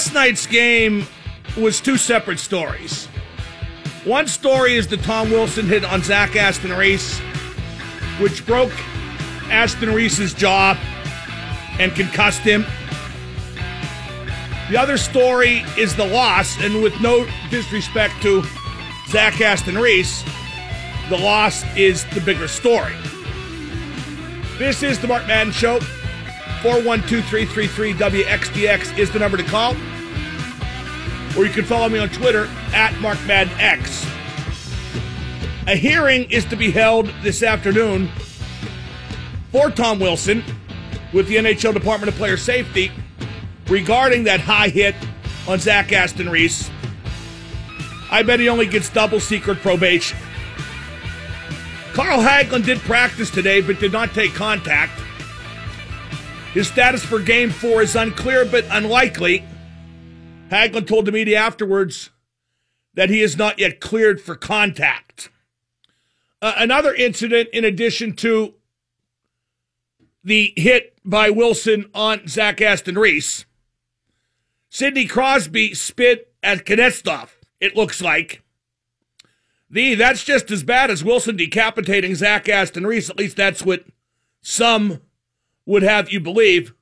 last night's game was two separate stories. One story is the Tom Wilson hit on Zach Aston Reese, which broke Aston Reese's jaw and concussed him. The other story is the loss, and with no disrespect to Zach Aston Reese, the loss is the bigger story. This is the Mark Madden Show. 412 333 WXDX is the number to call. Or you can follow me on Twitter at MarkMaddenX. A hearing is to be held this afternoon for Tom Wilson with the NHL Department of Player Safety regarding that high hit on Zach Aston Reese. I bet he only gets double secret probation. Carl Hagelin did practice today but did not take contact. His status for game four is unclear but unlikely. Hagelin told the media afterwards that he is not yet cleared for contact. Uh, another incident, in addition to the hit by Wilson on Zach Aston Reese, Sidney Crosby spit at Kuznetsov, it looks like. The that's just as bad as Wilson decapitating Zach Aston Reese. At least that's what some would have you believe.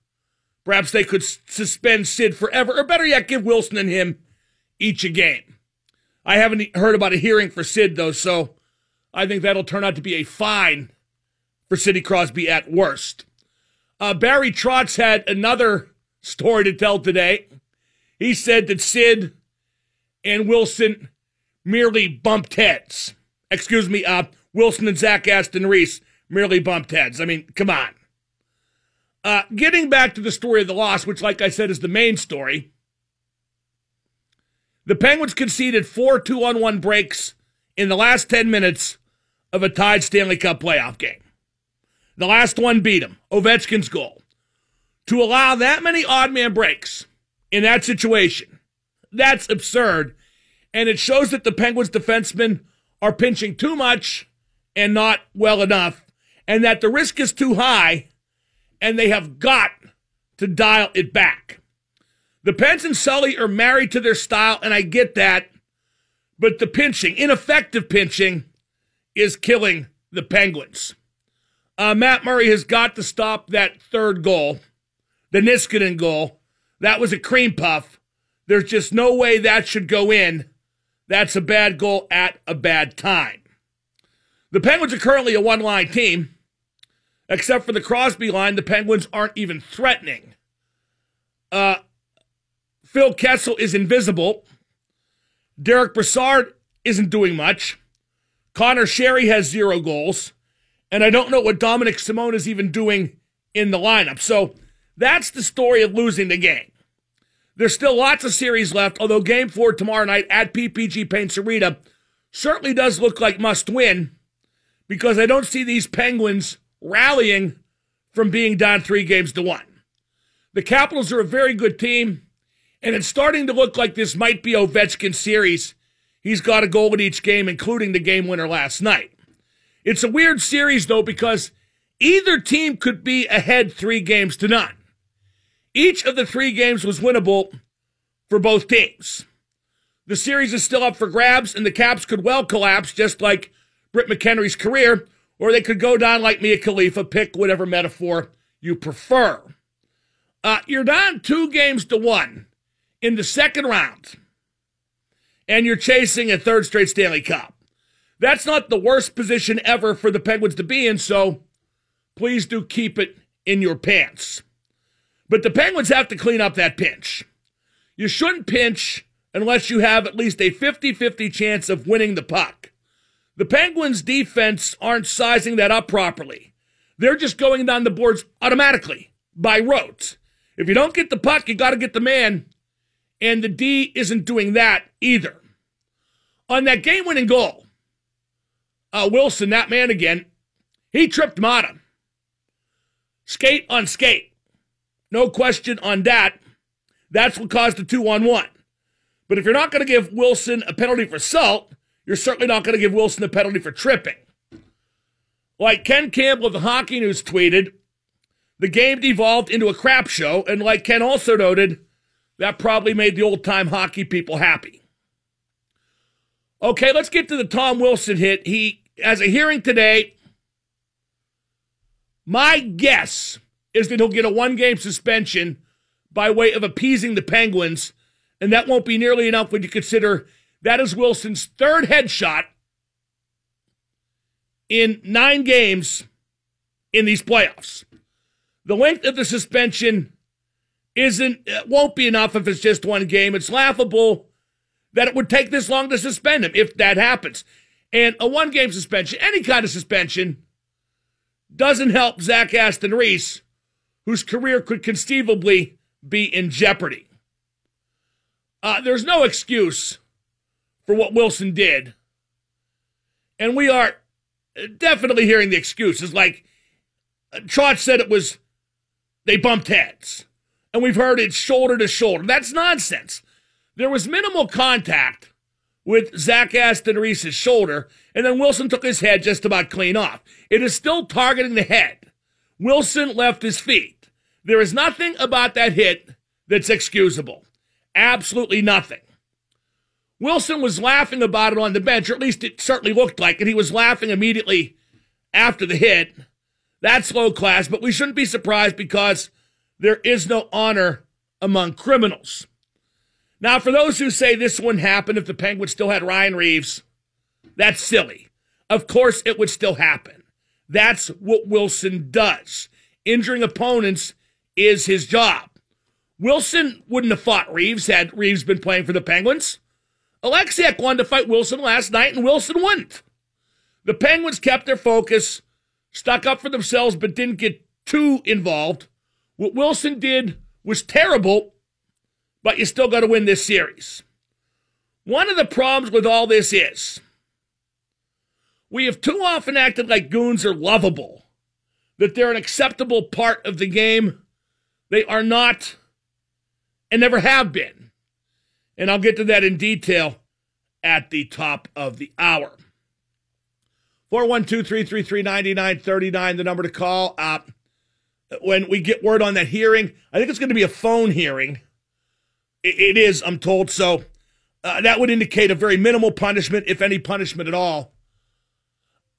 Perhaps they could suspend Sid forever, or better yet, give Wilson and him each a game. I haven't heard about a hearing for Sid, though, so I think that'll turn out to be a fine for Sidney Crosby at worst. Uh, Barry Trotz had another story to tell today. He said that Sid and Wilson merely bumped heads. Excuse me, uh, Wilson and Zach Aston Reese merely bumped heads. I mean, come on. Uh, getting back to the story of the loss, which, like I said, is the main story, the Penguins conceded four two on one breaks in the last 10 minutes of a tied Stanley Cup playoff game. The last one beat them, Ovechkin's goal. To allow that many odd man breaks in that situation, that's absurd and it shows that the Penguins defensemen are pinching too much and not well enough, and that the risk is too high, and they have got to dial it back. The Pens and Sully are married to their style, and I get that, but the pinching, ineffective pinching, is killing the Penguins. Uh, Matt Murray has got to stop that third goal, the Niskanen goal. That was a cream puff. There's just no way that should go in that's a bad goal at a bad time. The Penguins are currently a one line team. Except for the Crosby line, the Penguins aren't even threatening. Uh, Phil Kessel is invisible. Derek Brassard isn't doing much. Conor Sheary has zero goals. And I don't know what Dominic Simon is even doing in the lineup. So that's the story of losing the game. There's still lots of series left, although game four tomorrow night at PPG Paints Arena certainly does look like must win because I don't see these Penguins rallying from being down three games to one. The Capitals are a very good team, and it's starting to look like this might be Ovechkin's series. He's got a goal in each game, including the game winner last night. It's a weird series, though, because either team could be ahead three games to none. Each of the three games was winnable for both teams. The series is still up for grabs, and the Caps could well collapse, just like Britt McHenry's career, or they could go down like Mia Khalifa. Pick whatever metaphor you prefer. Uh, you're down two games to one in the second round, and you're chasing a third straight Stanley Cup. That's not the worst position ever for the Penguins to be in, so please do keep it in your pants. But the Penguins have to clean up that pinch. You shouldn't pinch unless you have at least a 50 50 chance of winning the puck. The Penguins' defense aren't sizing that up properly. They're just going down the boards automatically by rote. If you don't get the puck, you got to get the man. And the D isn't doing that either. On that game winning goal, uh, Wilson, that man again, he tripped Maatta. Skate on skate. No question on that. That's what caused the two on one. But if you're not going to give Wilson a penalty for salt, you're certainly not going to give Wilson a penalty for tripping. Like Ken Campbell of the Hockey News tweeted, the game devolved into a crap show, and like Ken also noted, That probably made the old time hockey people happy. Okay, let's get to the Tom Wilson hit. He has a hearing today. My guess is that he'll get a one game suspension by way of appeasing the Penguins, and that won't be nearly enough when you consider that is Wilson's third headshot in nine games in these playoffs. The length of the suspension isn't won't be enough if it's just one game. It's laughable that it would take this long to suspend him if that happens. And a one game suspension, any kind of suspension, doesn't help Zach Aston Reese, whose career could conceivably be in jeopardy. Uh, there's no excuse for what Wilson did. And we are definitely hearing the excuses. Like uh, Trotz said it was, they bumped heads. And we've heard it shoulder to shoulder. That's nonsense. There was minimal contact with Zach Aston Reese's shoulder, and then Wilson took his head just about clean off. It is still targeting the head. Wilson left his feet. There is nothing about that hit that's excusable. Absolutely nothing. Wilson was laughing about it on the bench, or at least it certainly looked like it. He was laughing immediately after the hit. That's low class, but we shouldn't be surprised because there is no honor among criminals. Now, for those who say this wouldn't happen if the Penguins still had Ryan Reaves, that's silly. Of course, it would still happen. That's what Wilson does. Injuring opponents is his job. Wilson wouldn't have fought Reaves had Reaves been playing for the Penguins. Oleksiak wanted to fight Wilson last night, and Wilson wouldn't. The Penguins kept their focus, stuck up for themselves, but didn't get too involved. What Wilson did was terrible, but you still got to win this series. One of the problems with all this is we have too often acted like goons are lovable, that they're an acceptable part of the game. They are not and never have been. And I'll get to that in detail at the top of the hour. 412 333 9939, the number to call. Uh, when we get word on that hearing, I think it's going to be a phone hearing it is, I'm told. So uh, that would indicate a very minimal punishment, if any punishment at all.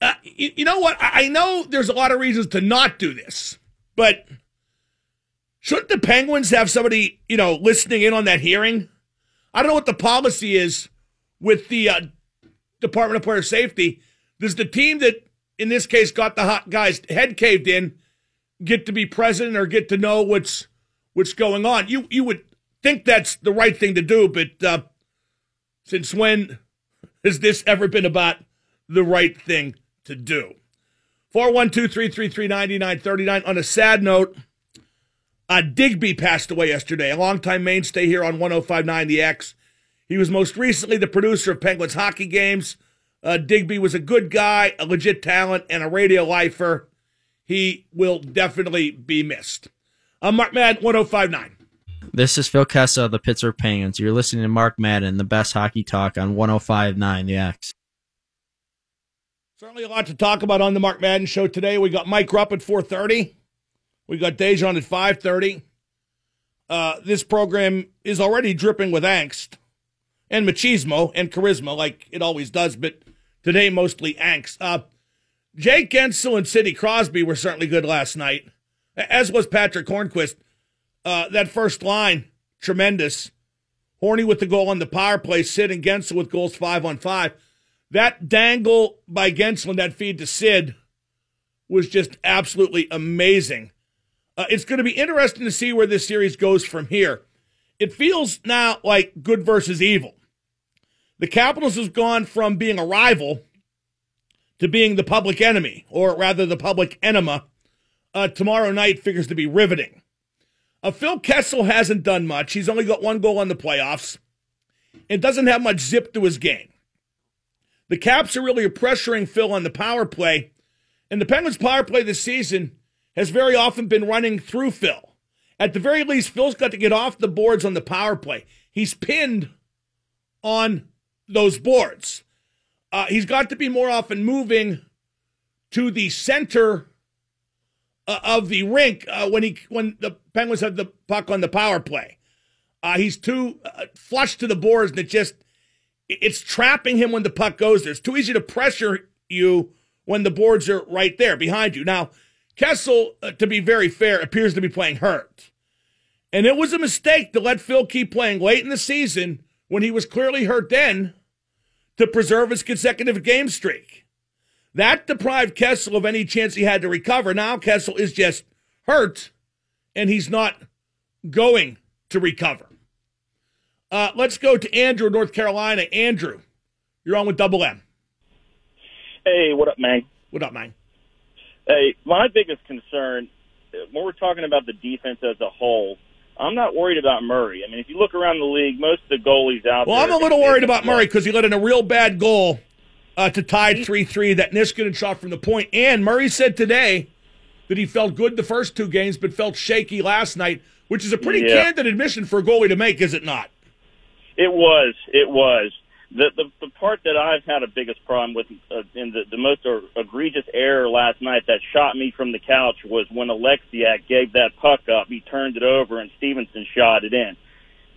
Uh, you, you, know what? I know there's a lot of reasons to not do this, but shouldn't the Penguins have somebody, you know, listening in on that hearing? I don't know what the policy is with the uh, Department of Player Safety. Does the team that, in this case, got the hot guy's head caved in get to be president or get to know what's what's going on? You you would think that's the right thing to do, but uh, since when has this ever been about the right thing to do? 412 333 9939. On a sad note, uh, Digby passed away yesterday, a longtime mainstay here on 1059 The X. He was most recently the producer of Penguins hockey games. Uh, Digby was a good guy, a legit talent, and a radio lifer. He will definitely be missed. I'm Mark Madden, 1059. This is Phil Kessel of the Pittsburgh Penguins. You're listening to Mark Madden, the best hockey talk on 105.9 The X. Certainly a lot to talk about on the Mark Madden show today. We got Mike Rupp at 4.30. We got Dejan at 5.30. Uh, this program is already dripping with angst and machismo and charisma like it always does, but today mostly angst. Uh, Jake Guentzel and Sidney Crosby were certainly good last night, as was Patrick Hornqvist. Uh, that first line, tremendous. Horny with the goal on the power play, Sid and Guentzel with goals five on five. That dangle by Guentzel and that feed to Sid was just absolutely amazing. Uh, it's going to be interesting to see where this series goes from here. It feels now like good versus evil. The Capitals have gone from being a rival to being the public enemy, or rather the public enema. Uh, tomorrow night figures to be riveting. Uh, Phil Kessel hasn't done much. He's only got one goal in the playoffs. It doesn't have much zip to his game. The Caps are really pressuring Phil on the power play, and the Penguins' power play this season has very often been running through Phil. At the very least, Phil's got to get off the boards on the power play. He's pinned on those boards. Uh, he's got to be more often moving to the center uh, of the rink uh, when he when the Penguins have the puck on the power play. Uh, he's too uh, flush to the boards, and it just it's trapping him when the puck goes there. It's too easy to pressure you when the boards are right there behind you. Now, Kessel, uh, to be very fair, appears to be playing hurt. And it was a mistake to let Phil keep playing late in the season when he was clearly hurt then to preserve his consecutive game streak. That deprived Kessel of any chance he had to recover. Now Kessel is just hurt and he's not going to recover. Uh, let's go to Andrew, North Carolina. Andrew, you're on with Double M. Hey, what up, man? What up, man? Hey, my biggest concern when we're talking about the defense as a whole, I'm not worried about Murray. I mean, if you look around the league, most of the goalies out well, there. Well, I'm a little worried about Murray because he let in a real bad goal uh, to tie 3 3 that Niskanen shot from the point. And Murray said today that he felt good the first two games, but felt shaky last night, which is a pretty yeah. candid admission for a goalie to make, is it not? It was. It was. The, the the part that I've had a biggest problem with, uh, in the, the most egregious error last night that shot me from the couch was when Oleksiak gave that puck up. He turned it over and Stephenson shot it in.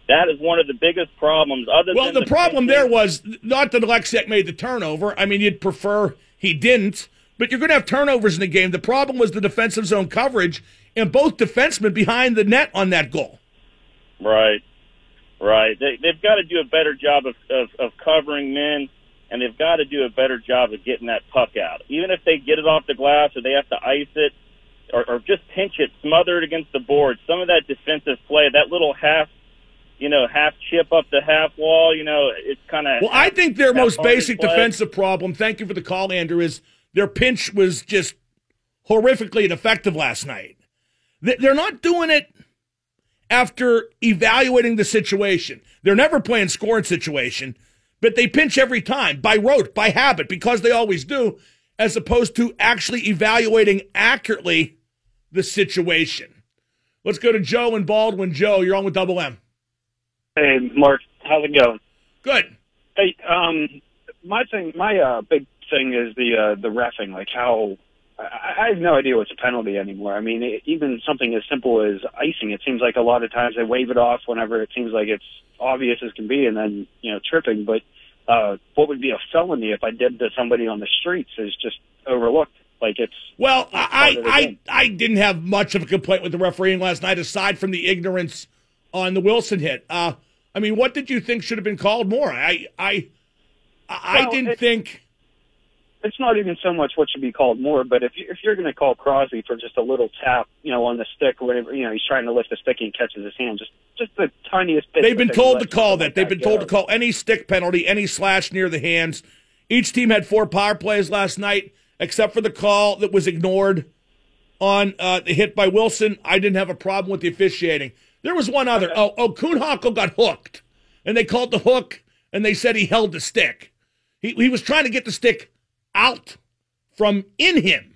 That is one of the biggest problems. Other than well, the, the, problem there was not that Oleksiak made the turnover. I mean, you'd prefer he didn't, but you're going to have turnovers in the game. The problem was the defensive zone coverage and both defensemen behind the net on that goal. Right. Right. They, they've got to do a better job of, of, of covering men, and they've got to do a better job of getting that puck out. Even if they get it off the glass or they have to ice it or, or just pinch it, smother it against the board, some of that defensive play, that little half you know, half chip up the half wall. You know, it's kind of. Well, I think their most basic defensive problem. Thank you for the call, Andrew. Is their pinch was just horrifically ineffective last night. They're not doing it after evaluating the situation. They're never playing scoring situation, but they pinch every time by rote, by habit, because they always do, as opposed to actually evaluating accurately the situation. Let's go to Joe and Baldwin. Joe, you're on with Double M. Hey, Mark, how's it going? Good. Hey, um, my thing, my uh, big thing is the uh, the refing, like how I, I have no idea what's a penalty anymore. I mean, it, even something as simple as icing, it seems like a lot of times they wave it off whenever it seems like it's obvious as can be, and then you know tripping. But uh, what would be a felony if I did to somebody on the streets is just overlooked. Like it's well, I I I didn't have much of a complaint with the refereeing last night, aside from the ignorance on the Wilson hit. Uh, I mean, what did you think should have been called more? I I I well, didn't it, think it's not even so much what should be called more, but if you, if you're going to call Crosby for just a little tap, you know, on the stick or whatever, you know, he's trying to lift the stick and he catches his hand, just just the tiniest bit. They've been told to call that. They've been told to call any stick penalty, any slash near the hands. Each team had four power plays last night, except for the call that was ignored on uh, the hit by Wilson. I didn't have a problem with the officiating. There was one other. Oh, oh, Kuhnhackl got hooked, and they called the hook, and they said he held the stick. He he was trying to get the stick out from in him.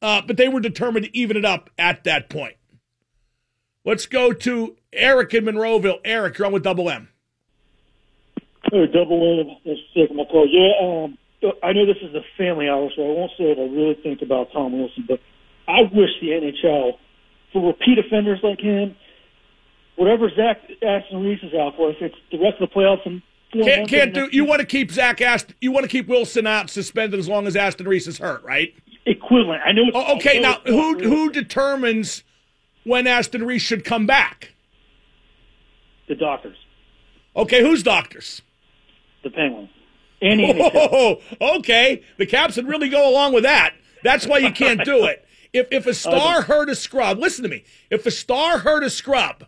Uh, but they were determined to even it up at that point. Let's go to Eric in Monroeville. Eric, you're on with Double M. Hey, Double M. Taking my call. Yeah, um, I know this is a family hour, so I won't say what I really think about Tom Wilson, but I wish the NHL, for repeat offenders like him, whatever Zach Aston Reese is out for, if it's the rest of the playoffs and can't, can't do. You want to keep Zach Aston. You want to keep Wilson out suspended as long as Aston Reese is hurt, right? Equivalent. I know. Oh, okay, now who who determines when Aston Reese should come back? The doctors. Okay, whose doctors? The Penguins. And oh, okay. The Caps would really go along with that. That's why you can't do it. If if a star hurt a scrub, listen to me. If a star hurt a scrub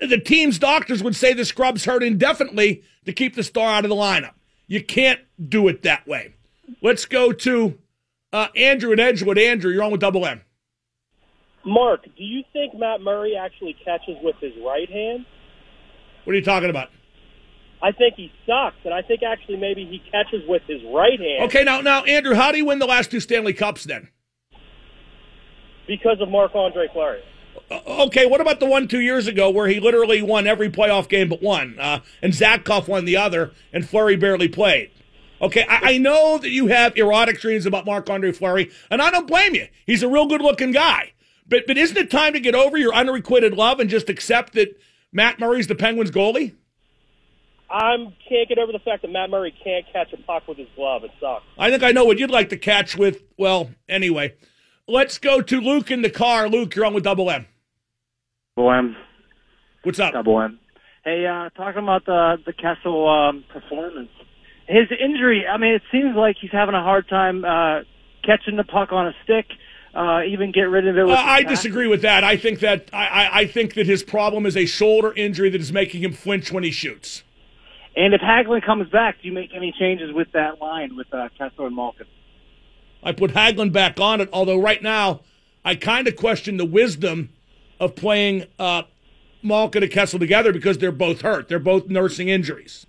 the team's doctors would say the scrub's hurt indefinitely to keep the star out of the lineup. You can't do it that way. Let's go to uh, Andrew at Edgewood. Andrew, you're on with Double M. Mark, do you think Matt Murray actually catches with his right hand? What are you talking about? I think he sucks, and I think actually maybe he catches with his right hand. Okay, now, now, Andrew, how do you win the last two Stanley Cups then? Because of Marc Andre Fleury. Uh, okay, what about the one two years ago where he literally won every playoff game but one, uh, and Zatkoff won the other, and Fleury barely played? Okay, I, I know that you have erotic dreams about Marc Andre Fleury, and I don't blame you. He's a real good looking guy. But but isn't it time to get over your unrequited love and just accept that Matt Murray's the Penguins goalie? I can't get over the fact that Matt Murray can't catch a puck with his glove. It sucks. I think I know what you'd like to catch with. Well, anyway, let's go to Luke in the car. Luke, you're on with Double M. Double M. What's up? Double M. Hey, uh, talking about the the Kessel um, performance, his injury. I mean, it seems like he's having a hard time uh, catching the puck on a stick. Uh, even get rid of it. Uh, I disagree with that. I think that I, I, I think that his problem is a shoulder injury that is making him flinch when he shoots. And if Hagelin comes back, do you make any changes with that line with uh, Kessel and Malkin? I put Hagelin back on it, although right now I kind of question the wisdom of playing uh, Malkin and Kessel together because they're both hurt. They're both nursing injuries.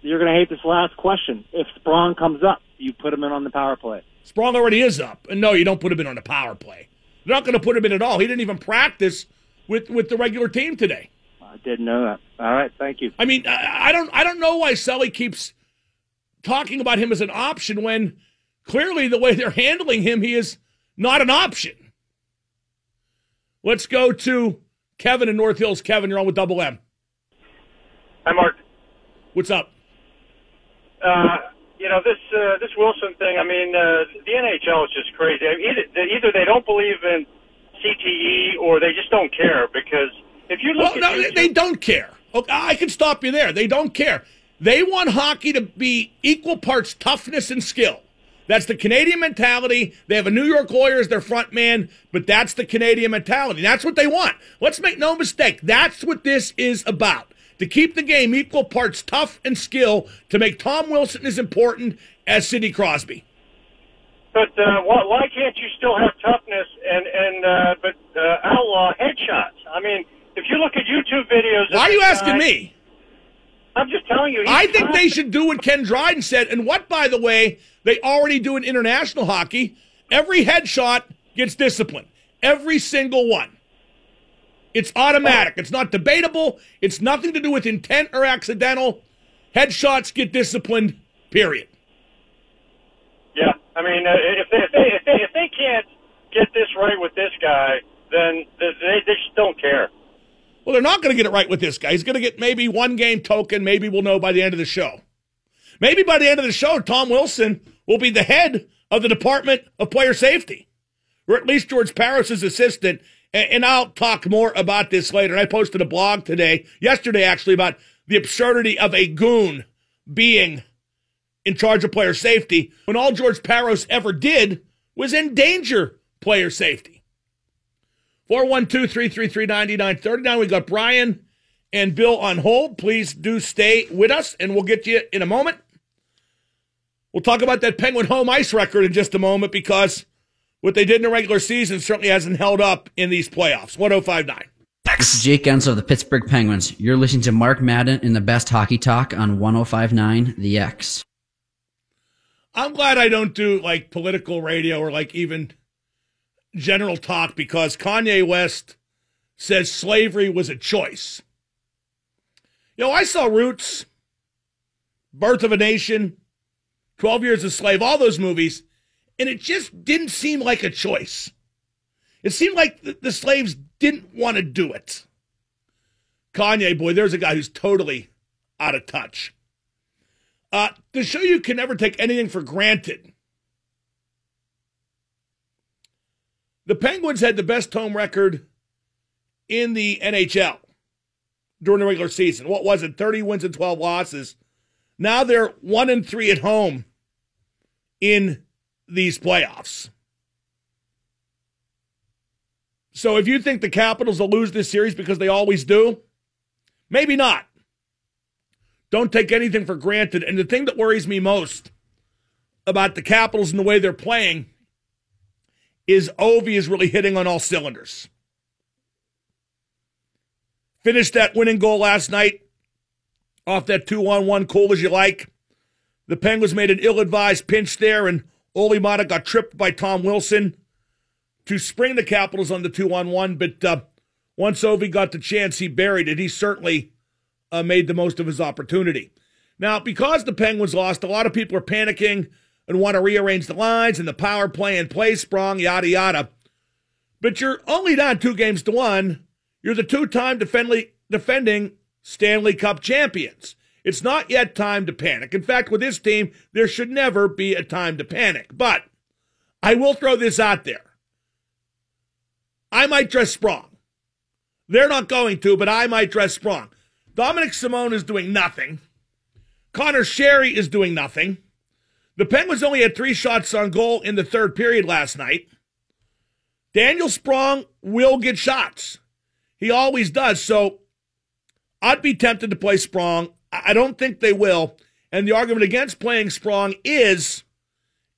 You're going to hate this last question. If Sprong comes up, you put him in on the power play. Sprong already is up. And no, you don't put him in on the power play. They're not going to put him in at all. He didn't even practice with, with the regular team today. I didn't know that. All right, thank you. I mean, I, I don't I don't know why Sully keeps talking about him as an option when clearly the way they're handling him, he is not an option. Let's go to Kevin in North Hills. Kevin, you're on with Double M. Hi, Mark. What's up? Uh, you know this uh, this Wilson thing. I mean, uh, the NHL is just crazy. Either, either they don't believe in CTE or they just don't care. Because if you look, well, no, YouTube, they don't care. Okay, I can stop you there. They don't care. They want hockey to be equal parts toughness and skill. That's the Canadian mentality. They have a New York lawyer as their front man, but that's the Canadian mentality. That's what they want. Let's make no mistake. That's what this is about. To keep the game equal parts tough and skill to make Tom Wilson as important as Sidney Crosby. But uh, why, can't you still have toughness and and uh, but uh, outlaw headshots? I mean, if you look at YouTube videos, why are you asking guy, me? I'm just telling you. I think they should do what Ken Dryden said, and what, by the way, they already do in international hockey. Every headshot gets disciplined. Every single one. It's automatic. It's not debatable. It's nothing to do with intent or accidental. Headshots get disciplined, period. Yeah. I mean, uh, if, they, if, they, if, they, if they can't get this right with this guy, then they, they just don't care. Well, they're not going to get it right with this guy. He's going to get maybe one game token. Maybe we'll know by the end of the show. Maybe by the end of the show, Tom Wilson will be the head of the Department of Player Safety, or at least George Parros' assistant. And I'll talk more about this later. I posted a blog today, yesterday actually, about the absurdity of a goon being in charge of player safety when all George Parros ever did was endanger player safety. 412 333 9939. We got Brian and Bill on hold. Please do stay with us, and we'll get you in a moment. We'll talk about that Penguin home ice record in just a moment because what they did in the regular season certainly hasn't held up in these playoffs. 1059. This is Jake Guentzel of the Pittsburgh Penguins. You're listening to Mark Madden in the best hockey talk on 1059 The X. I'm glad I don't do like political radio or like even general talk because Kanye West says slavery was a choice. You know, I saw Roots, Birth of a Nation, 12 Years a Slave, all those movies, and it just didn't seem like a choice. It seemed like the, slaves didn't want to do it. Kanye, boy, there's a guy who's totally out of touch. Uh, to show you can never take anything for granted, The Penguins had the best home record in the NHL during the regular season. What was it? 30 wins and 12 losses. Now they're 1 and 3 at home in these playoffs. So if you think the Capitals will lose this series because they always do, maybe not. Don't take anything for granted. And the thing that worries me most about the Capitals and the way they're playing is Ovi is really hitting on all cylinders. Finished that winning goal last night off that two on one, cool as you like. The Penguins made an ill advised pinch there, and Maatta got tripped by Tom Wilson to spring the Capitals on the two on one. But uh, once Ovi got the chance, he buried it. He certainly uh, made the most of his opportunity. Now, because the Penguins lost, a lot of people are panicking and want to rearrange the lines and the power play and play Sprong, yada, yada. but you're only down two games to one. You're the two-time defending Stanley Cup champions. It's not yet time to panic. In fact, with this team, there should never be a time to panic. But I will throw this out there. I might dress Sprong. They're not going to, but I might dress Sprong. Dominic Simon is doing nothing. Conor Sheary is doing nothing. The Penguins only had three shots on goal in the third period last night. Daniel Sprong will get shots. He always does. So I'd be tempted to play Sprong. I don't think they will. And the argument against playing Sprong is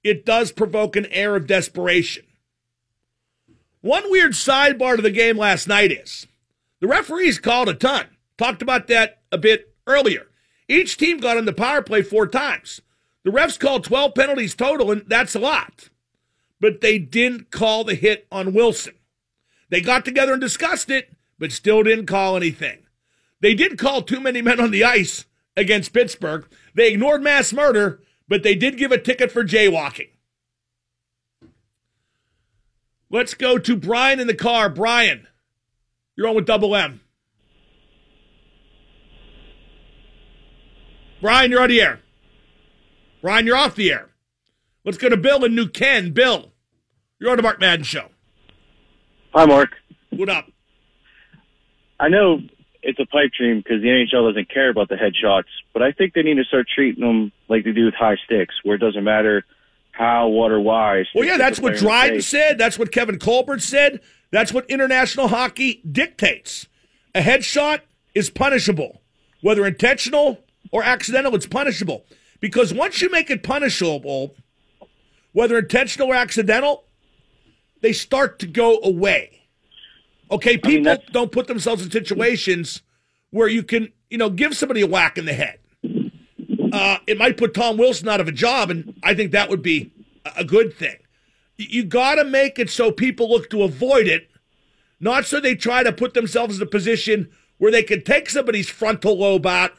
it does provoke an air of desperation. One weird sidebar to the game last night is the referees called a ton. Talked about that a bit earlier. Each team got on the power play four times. The refs called 12 penalties total, and that's a lot. But they didn't call the hit on Wilson. They got together and discussed it, but still didn't call anything. They did call too many men on the ice against Pittsburgh. They ignored mass murder, but they did give a ticket for jaywalking. Let's go to Brian in the car. Brian, you're on with Double M. Brian, you're on the air. Brian, you're off the air. Let's go to Bill in New Ken. Bill, you're on the Mark Madden Show. Hi, Mark. What up? I know it's a pipe dream because the NHL doesn't care about the headshots, but I think they need to start treating them like they do with high sticks, where it doesn't matter how, what, or why. Well, yeah, that's what Dryden said. That's what Kevin Colbert said. That's what international hockey dictates. A headshot is punishable, whether intentional or accidental. It's punishable because once you make it punishable, whether intentional or accidental, they start to go away. Okay, people I mean, don't put themselves in situations where you can, you know, give somebody a whack in the head. Uh, it might put Tom Wilson out of a job, and I think that would be a good thing. You got to make it so people look to avoid it, not so they try to put themselves in a position where they can take somebody's frontal lobe out,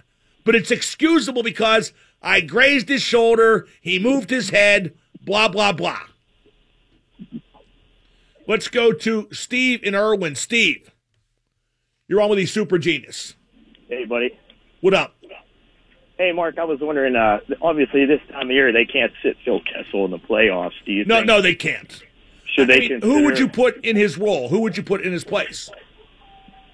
but it's excusable because I grazed his shoulder, he moved his head, blah, blah, blah. Let's go to Steve in Irwin. Steve, you're on with the super genius. Hey, buddy. What up? Hey, Mark, I was wondering. Uh, obviously, this time of year they can't sit Phil Kessel in the playoffs. Do you? No, think? no, they can't. Should I they? Mean. Who would you put in his role? Who would you put in his place?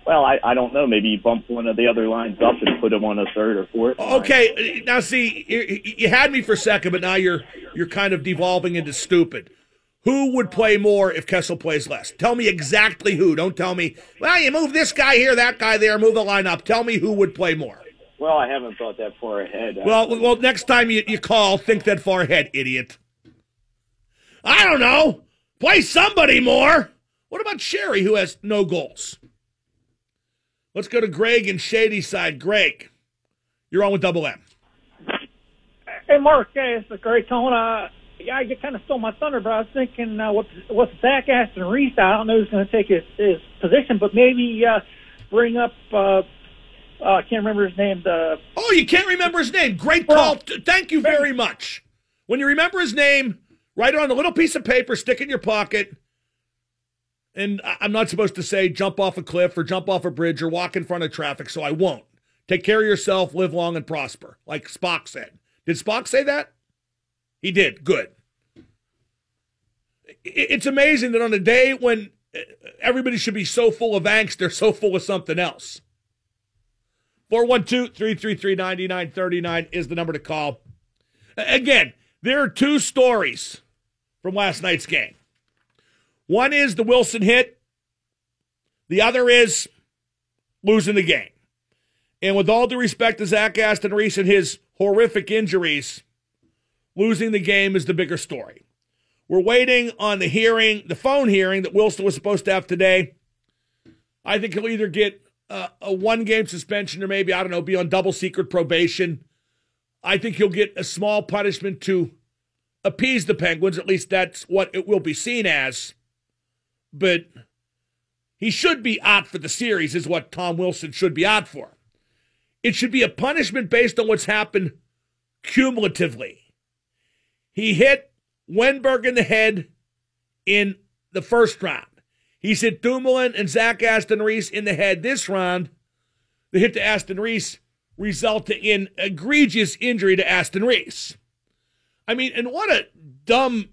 Well, I, I don't know. Maybe you bump one of the other lines up and put him on a third or fourth. Okay, line. now see, you, you had me for a second, but now you're you're kind of devolving into stupid. Who would play more if Kessel plays less? Tell me exactly who. Don't tell me, well, you move this guy here, that guy there, move the line up. Tell me who would play more. Well, I haven't thought that far ahead. Well, well, next time you, you call, think that far ahead, idiot. I don't know. Play somebody more. What about Sheary, who has no goals? Let's go to Greg in Shady Side. Greg, you're on with Double M. Hey, Mark. Hey, it's a great tone. Uh, yeah, you kind of stole my thunder, but I was thinking, uh, what's what's Zach Aston Reese? I don't know who's going to take his, his position, but maybe uh, bring up uh, uh, I can't remember his name. The oh, you can't remember his name. Great call. Well, Thank you very much. When you remember his name, write it on a little piece of paper, stick it in your pocket. And I'm not supposed to say jump off a cliff or jump off a bridge or walk in front of traffic, so I won't. Take care of yourself, live long and prosper, like Spock said. Did Spock say that? He did. Good. It's amazing that on a day when uh, everybody should be so full of angst, they're so full of something else. 412 333 9939 is the number to call. Again, there are two stories from last night's game. One is the Wilson hit, the other is losing the game. And with all due respect to Zach Aston Reese and his horrific injuries, losing the game is the bigger story. We're waiting on the hearing, the phone hearing that Wilson was supposed to have today. I think he'll either get uh, a one game suspension or maybe, I don't know, be on double secret probation. I think he'll get a small punishment to appease the Penguins. At least that's what it will be seen as. But he should be out for the series, is what Tom Wilson should be out for. It should be a punishment based on what's happened cumulatively. He hit Wennberg in the head in the first round. He hit Dumoulin and Zach Aston Reese in the head this round. The hit to Aston Reese resulting in egregious injury to Aston Reese. I mean, and what a dumb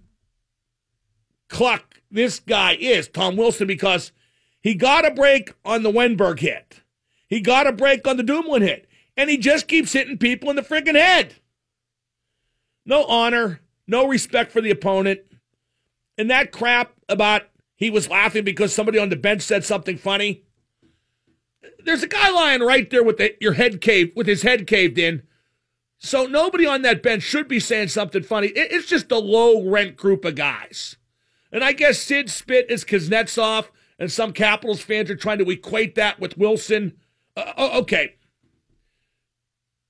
cluck this guy is, Tom Wilson, because he got a break on the Wennberg hit. He got a break on the Dumoulin hit. And he just keeps hitting people in the freaking head. No honor, no respect for the opponent. And that crap about he was laughing because somebody on the bench said something funny. There's a guy lying right there with the, your head caved, with his head caved in. So nobody on that bench should be saying something funny. It, it's just a low rent group of guys. And I guess Sid spit is Kuznetsov, and some Capitals fans are trying to equate that with Wilson. Uh, okay.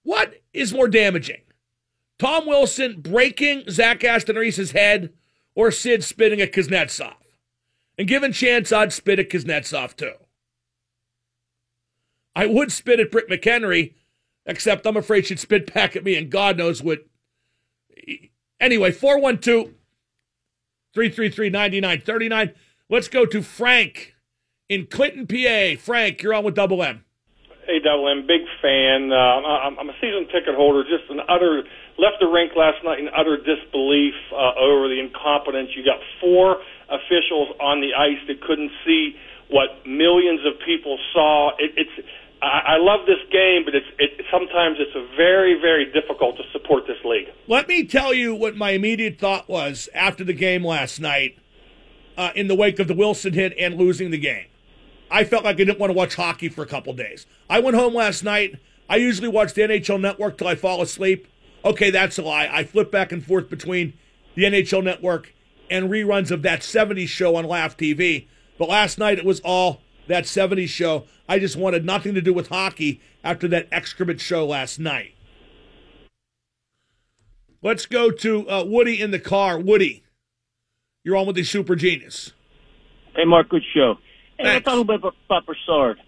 What is more damaging? Tom Wilson breaking Zach Aston Reese's head or Sid spitting at Kuznetsov? And given chance, I'd spit at Kuznetsov too. I would spit at Britt McHenry, except I'm afraid she'd spit back at me, and God knows what. Anyway, 412 333 9939. Let's go to Frank in Clinton, PA. Frank, you're on with Double M. Hey, Double M, big fan. Uh, I'm, I'm a season ticket holder. Just an utter left the rink last night in utter disbelief uh, over the incompetence. You got four officials on the ice that couldn't see what millions of people saw. It, it's I, love this game, but it's it, sometimes it's very very difficult to support this league. Let me tell you what my immediate thought was after the game last night, uh, in the wake of the Wilson hit and losing the game. I felt like I didn't want to watch hockey for a couple days. I went home last night. I usually watch the NHL Network till I fall asleep. Okay, that's a lie. I flip back and forth between the NHL Network and reruns of that 70s show on Laff TV. But last night it was all that 70s show. I just wanted nothing to do with hockey after that excrement show last night. Let's go to uh, Woody in the car. Woody, you're on with the Super Genius. Hey, Mark, good show. Hey, Thanks. let's talk about, about Brassard.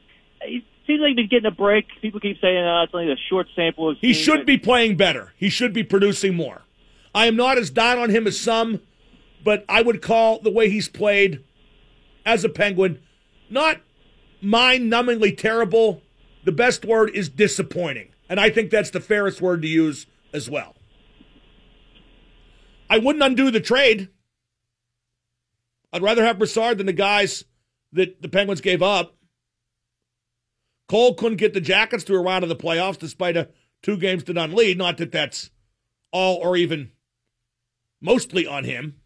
It seems like he's been getting a break. People keep saying uh, it's only a short sample of He should be playing better. He should be producing more. I am not as down on him as some, but I would call the way he's played as a Penguin not mind numbingly terrible. The best word is disappointing. And I think that's the fairest word to use as well. I wouldn't undo the trade. I'd rather have Brassard than the guys that the Penguins gave up. Cole couldn't get the Jackets to a round of the playoffs despite a two games to none lead. Not that that's all or even mostly on him.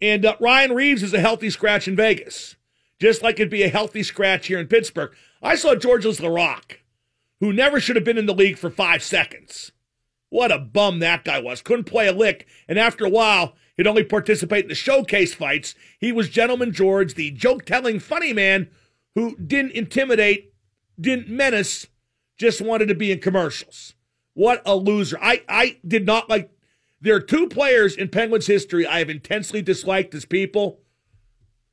And uh, Ryan Reaves is a healthy scratch in Vegas, just like it'd be a healthy scratch here in Pittsburgh. I saw Georges Laraque, who never should have been in the league for five seconds. What a bum that guy was. Couldn't play a lick, and after a while, he'd only participate in the showcase fights. He was Gentleman George, the joke telling funny man who didn't intimidate, didn't menace, just wanted to be in commercials. What a loser. I, I did not like. There are two players in Penguins history I have intensely disliked as people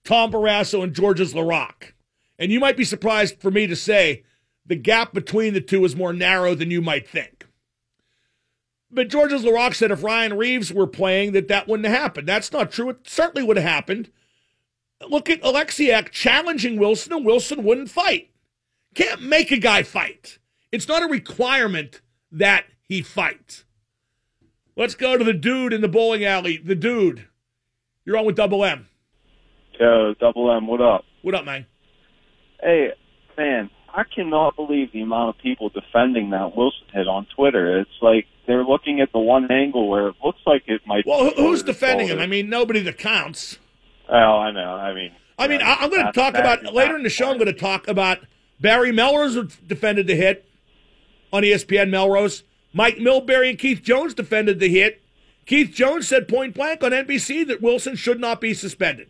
Tom Barrasso and Georges Laraque. And you might be surprised for me to say the gap between the two is more narrow than you might think. But Georges Laraque said if Ryan Reaves were playing, that that wouldn't have happened. That's not true. It certainly would have happened. Look at Oleksiak challenging Wilson, and Wilson wouldn't fight. Can't make a guy fight. It's not a requirement that he fight. Let's go to the dude in the bowling alley. The dude. You're on with Double M. Yo, Double M, what up? What up, man? Hey, man, I cannot believe the amount of people defending that Wilson hit on Twitter. It's like they're looking at the one angle where it looks like it might. Well, be who's defending him? I mean, nobody that counts. Oh, I know. I mean, I mean, I, I'm going to talk about later in the show. I'm going to talk about Barry Melrose defended the hit on ESPN. Melrose, Mike Milbury, and Keith Jones defended the hit. Keith Jones said point blank on NBC that Wilson should not be suspended.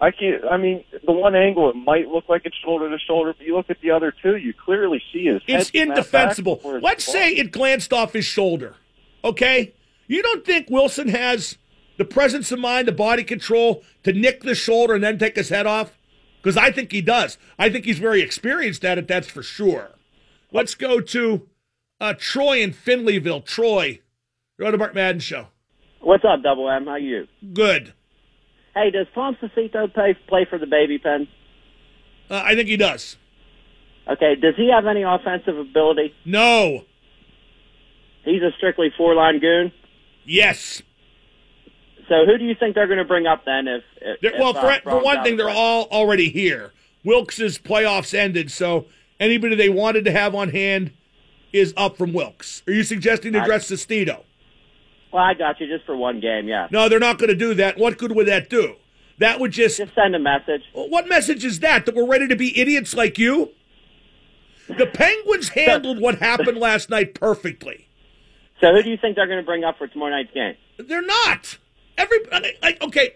I can I mean, the one angle it might look like it's shoulder to shoulder, but you look at the other two, you clearly see his. It's snap indefensible. before Let's ball- say it glanced off his shoulder. Okay? You don't think Wilson has the presence of mind, the body control to nick the shoulder and then take his head off? Because I think he does. I think he's very experienced at it, that's for sure. Let's go to uh, Troy in Finleyville. Troy, you're on the Mark Madden Show. What's up, Double M? How you? Good. Hey, does Tom Sestito play play for the Baby Pen? Uh, I think he does. Okay, does he have any offensive ability? No. He's a strictly four line goon. Yes. So who do you think they're going to bring up then? If, if well, if, for, uh, for one thing, they're front? all already here. Wilkes's playoffs ended, so anybody they wanted to have on hand is up from Wilkes. Are you suggesting to dress Sestito? Well, I got you just for one game. Yeah. No, they're not going to do that. What good would that do? That would just just send a message. What message is that? That we're ready to be idiots like you? The Penguins handled what happened last night perfectly. So who do you think they're going to bring up for tomorrow night's game? They're not. Every like okay.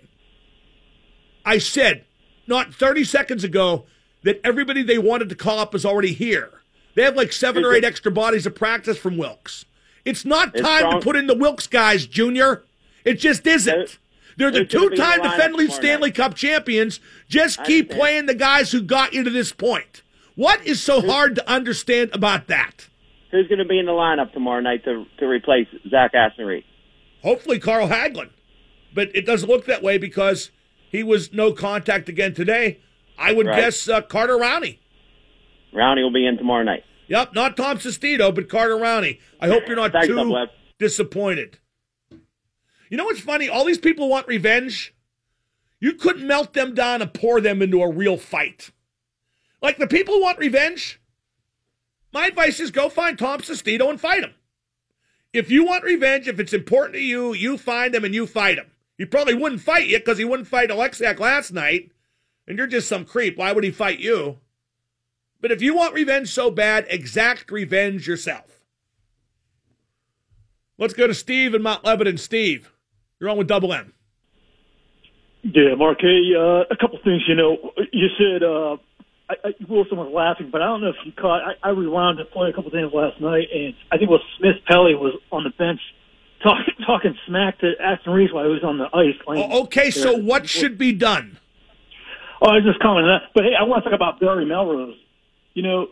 I said not 30 seconds ago that everybody they wanted to call up is already here. They have like seven or eight extra bodies of practice from Wilkes. It's not It's time strong. to put in the Wilkes guys, Junior. It just isn't. They're the who's gonna be in the two-time lineup defending Stanley Cup champions. Just keep playing the guys who got you to this point. What is so hard to understand about that? Who's going to be in the lineup tomorrow night to to replace Zach Aston Reese? Hopefully, Carl Hagelin. But it doesn't look that way because he was no contact again today. I would Right. guess uh, Carter Rowney. Rowney will be in tomorrow night. Yep, not Tom Sestito, but Carter Rowney. I hope you're not Thanks, too Eb. disappointed. You know what's funny? All these people want revenge. You couldn't melt them down and pour them into a real fight. Like the people who want revenge, my advice is go find Tom Sestito and fight him. If you want revenge, if it's important to you, you find him and you fight him. He probably wouldn't fight you because he wouldn't fight Oleksiak last night, and you're just some creep. Why would he fight you? But if you want revenge so bad, exact revenge yourself. Let's go to Steve in Mount Lebanon. Steve, you're on with Double M. Yeah, Mark. Hey, uh, a couple things. You know, you said uh, I, I, Wilson was laughing, but I don't know if you caught. I, I rewound the play a couple times last night, and I think it was Smith Pelly was on the bench talking talking smack to Aston Reese while he was on the ice. Oh, okay, so what should be done? Oh, I was just commenting that. But hey, I want to talk about Barry Melrose. You know,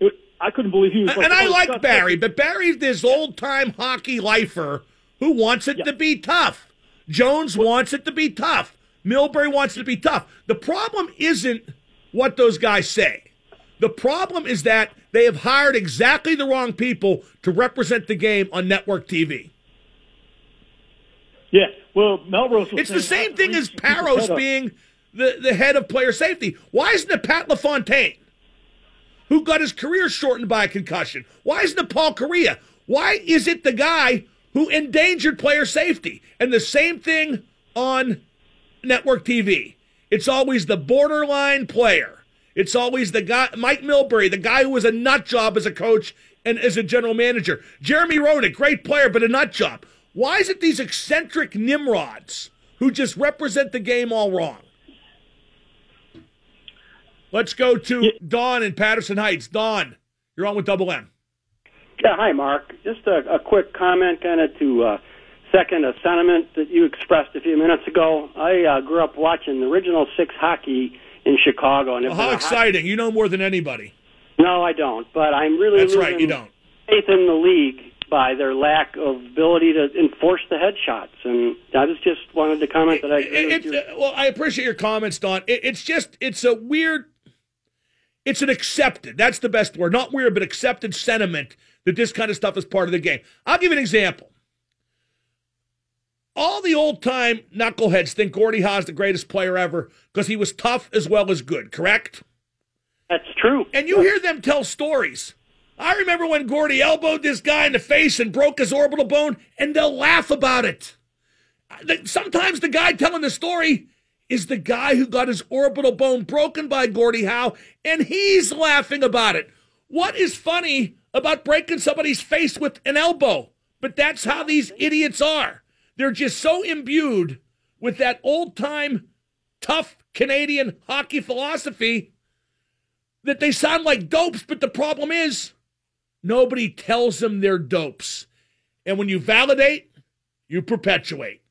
it, I couldn't believe he was. And I like Scott- Barry, but Barry's this old time hockey lifer who wants it to be tough. Jones wants it to be tough. Milbury wants it to be tough. The problem isn't what those guys say. The problem is that they have hired exactly the wrong people to represent the game on network TV. Yeah, well, Melrose. It's the same thing as Aston Reese should keep his Parros being the, the head of player safety. Why isn't it Pat LaFontaine, who got his career shortened by a concussion? Why isn't it Paul Kariya? Why is it the guy who endangered player safety? And the same thing on network TV. It's always the borderline player. It's always the guy, Mike Milbury, the guy who was a nut job as a coach and as a general manager. Jeremy Roenick, great player, but a nut job. Why is it these eccentric nimrods who just represent the game all wrong? Let's go to Don in Patterson Heights. Don, you're on with Double M. Yeah, hi, Mark. Just a, a quick comment, kind of to uh, second a sentiment that you expressed a few minutes ago. I uh, grew up watching the original six hockey in Chicago, and Well, if how the ho- exciting. You know more than anybody. No, I don't. But I'm really That's right, you don't. faith in the league by their lack of ability to enforce the headshots. And I was just wanted to comment that I agree It, it, you. uh, well, I appreciate your comments, Don. It, it's just, it's a weird, it's an accepted, that's the best word, not weird, but accepted sentiment that this kind of stuff is part of the game. I'll give you an example. All the old time knuckleheads think Gordie Howe's the greatest player ever because he was tough as well as good, correct? That's true. And you hear them tell stories. I remember when Gordie elbowed this guy in the face and broke his orbital bone, and they'll laugh about it. Sometimes the guy telling the story is the guy who got his orbital bone broken by Gordie Howe, and he's laughing about it. What is funny about breaking somebody's face with an elbow? But that's how these idiots are. They're just so imbued with that old time, tough Canadian hockey philosophy that they sound like dopes, but the problem is nobody tells them they're dopes. And when you validate, you perpetuate.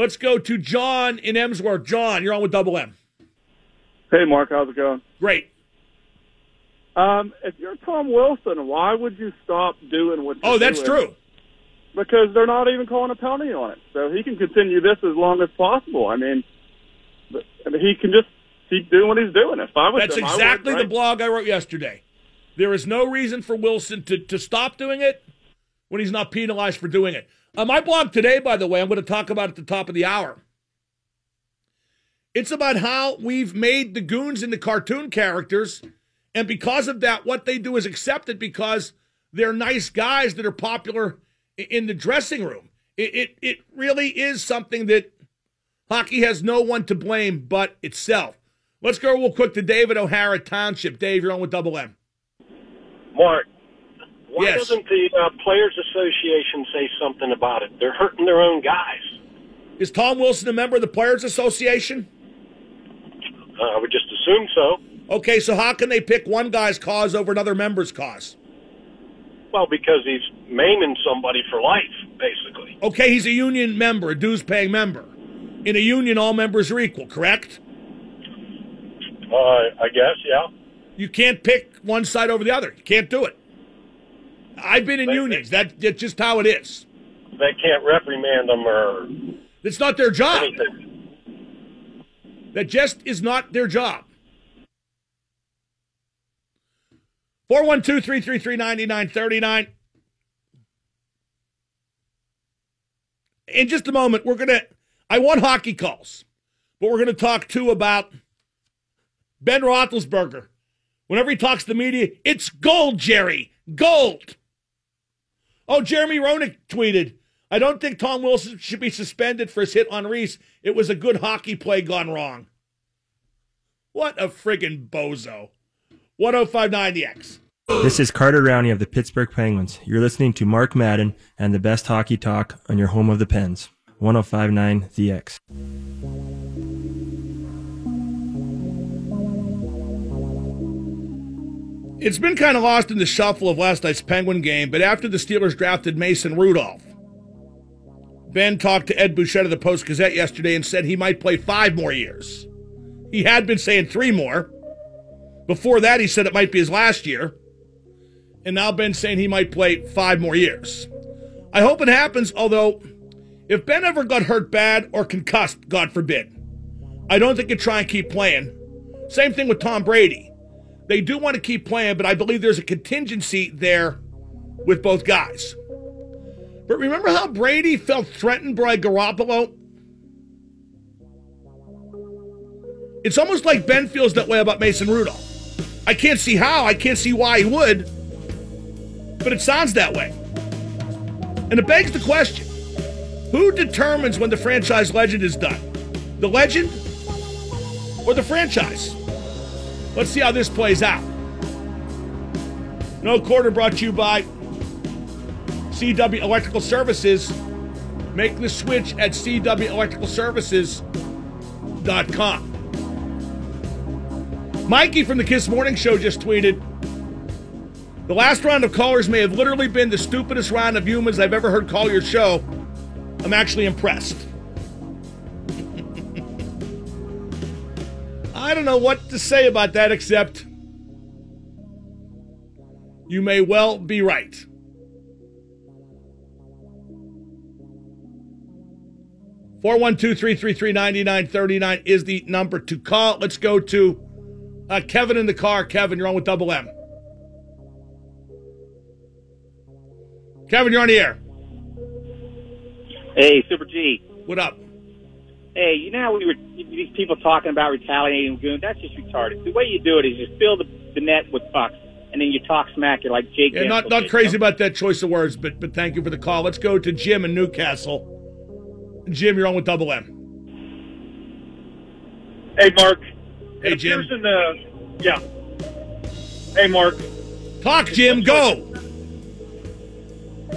Let's go to John in Emsworth. John, you're on with Double M. Hey, Mark, how's it going? Great. Um, if you're Tom Wilson, why would you stop doing what? Oh, that's doing? true. because they're not even calling a penalty on it. So he can continue this as long as possible. I mean, he can just keep doing what he's doing. If I was That's him, I would, exactly the right? blog I wrote yesterday. There is no reason for Wilson to, to stop doing it when he's not penalized for doing it. Uh, my blog today, by the way, I'm going to talk about at the top of the hour. It's about how we've made the goons into cartoon characters, and because of that, what they do is accepted because they're nice guys that are popular in the dressing room. It, it, it really is something that hockey has no one to blame but itself. Let's go real quick to David O'Hara Township. Dave, you're on with Double M. Mark, why Yes. doesn't the uh, Players Association say something about it? They're hurting their own guys. Is Tom Wilson a member of the Players Association? Uh, I would just assume so. Okay, so how can they pick one guy's cause over another member's cause? Well, because he's maiming somebody for life, basically. Okay, he's a union member, a dues paying member. In a union, all members are equal, correct? Uh, I guess, yeah. You can't pick one side over the other. You can't do it. I've been in unions. That, that's just how it is. They can't reprimand them or It's not their job. anything. That just is not their job. 412 333 9939. In just a moment, we're going to. I want hockey calls, but we're going to talk too about Ben Roethlisberger. Whenever he talks to the media, it's gold, Jerry. Gold. Oh, Jeremy Roenick tweeted, I don't think Tom Wilson should be suspended for his hit on Reese. It was a good hockey play gone wrong. What a friggin' bozo. 1059 The X. This is Carter Rowney of the Pittsburgh Penguins. You're listening to Mark Madden and the best hockey talk on your home of the Pens. 1059 The X. It's been kind of lost in the shuffle of last night's Penguin game, but after the Steelers drafted Mason Rudolph, Ben talked to Ed Bouchette of the Post Gazette yesterday and said he might play five more years. He had been saying three more. Before that, he said it might be his last year. And now Ben's saying he might play five more years. I hope it happens, although if Ben ever got hurt bad or concussed, God forbid, I don't think he'd try and keep playing. Same thing with Tom Brady. They do want to keep playing, but I believe there's a contingency there with both guys. But remember how Brady felt threatened by Garoppolo? It's almost like Ben feels that way about Mason Rudolph. I can't see how, I can't see why he would, but it sounds that way. And it begs the question who determines when the franchise legend is done? The legend or the franchise? Let's see how this plays out. No quarter brought to you by CW Electrical Services. Make the switch at CWElectricalServices.com. Mikey from the Kiss Morning Show just tweeted The last round of callers may have literally been the stupidest round of humans I've ever heard call your show. I'm actually impressed. I don't know what to say about that except you may well be right. Four one two three three three ninety nine thirty nine is the number to call. Let's go to uh, Kevin in the car. Kevin, you're on with Double M. Kevin, you're on the air. Hey, Super G. What up? Hey, you know how we were these people talking about retaliating goon? That's just retarded. The way you do it is you fill the, the net with pucks, and then you talk smack. You're like Jake. Yeah, not not crazy about that choice of words, but but thank you for the call. Let's go to Jim in Newcastle. Jim, you're on with Double M. Hey, Mark. Hey, Jim. In the, yeah. Hey, Mark. Talk, Jim. Go.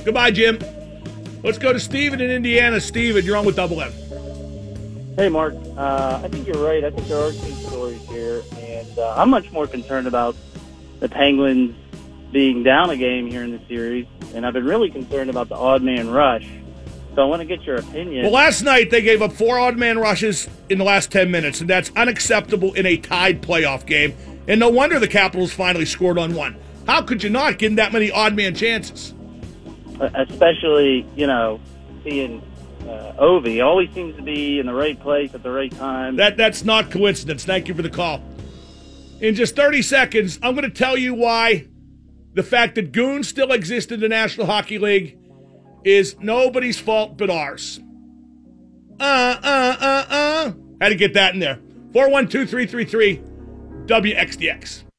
Goodbye, Jim. Let's go to Steven in Indiana. Steven, you're on with Double M. Hey, Mark. Uh, I think you're right. I think there are two stories here, and uh, I'm much more concerned about the Penguins being down a game here in the series, and I've been really concerned about the odd man rush. So I want to get your opinion. Well, last night they gave up four odd man rushes in the last 10 minutes, and that's unacceptable in a tied playoff game. And no wonder the Capitals finally scored on one. How could you not give them that many odd man chances? uh, especially you know seeing uh, Ovi. Always seems to be in the right place at the right time. That that's not coincidence. Thank you for the call. In just 30 seconds, I'm going to tell you why the fact that goons still exist in the National Hockey League is nobody's fault but ours. Uh, uh, uh, uh. Had to get that in there. 412 333 WXDX.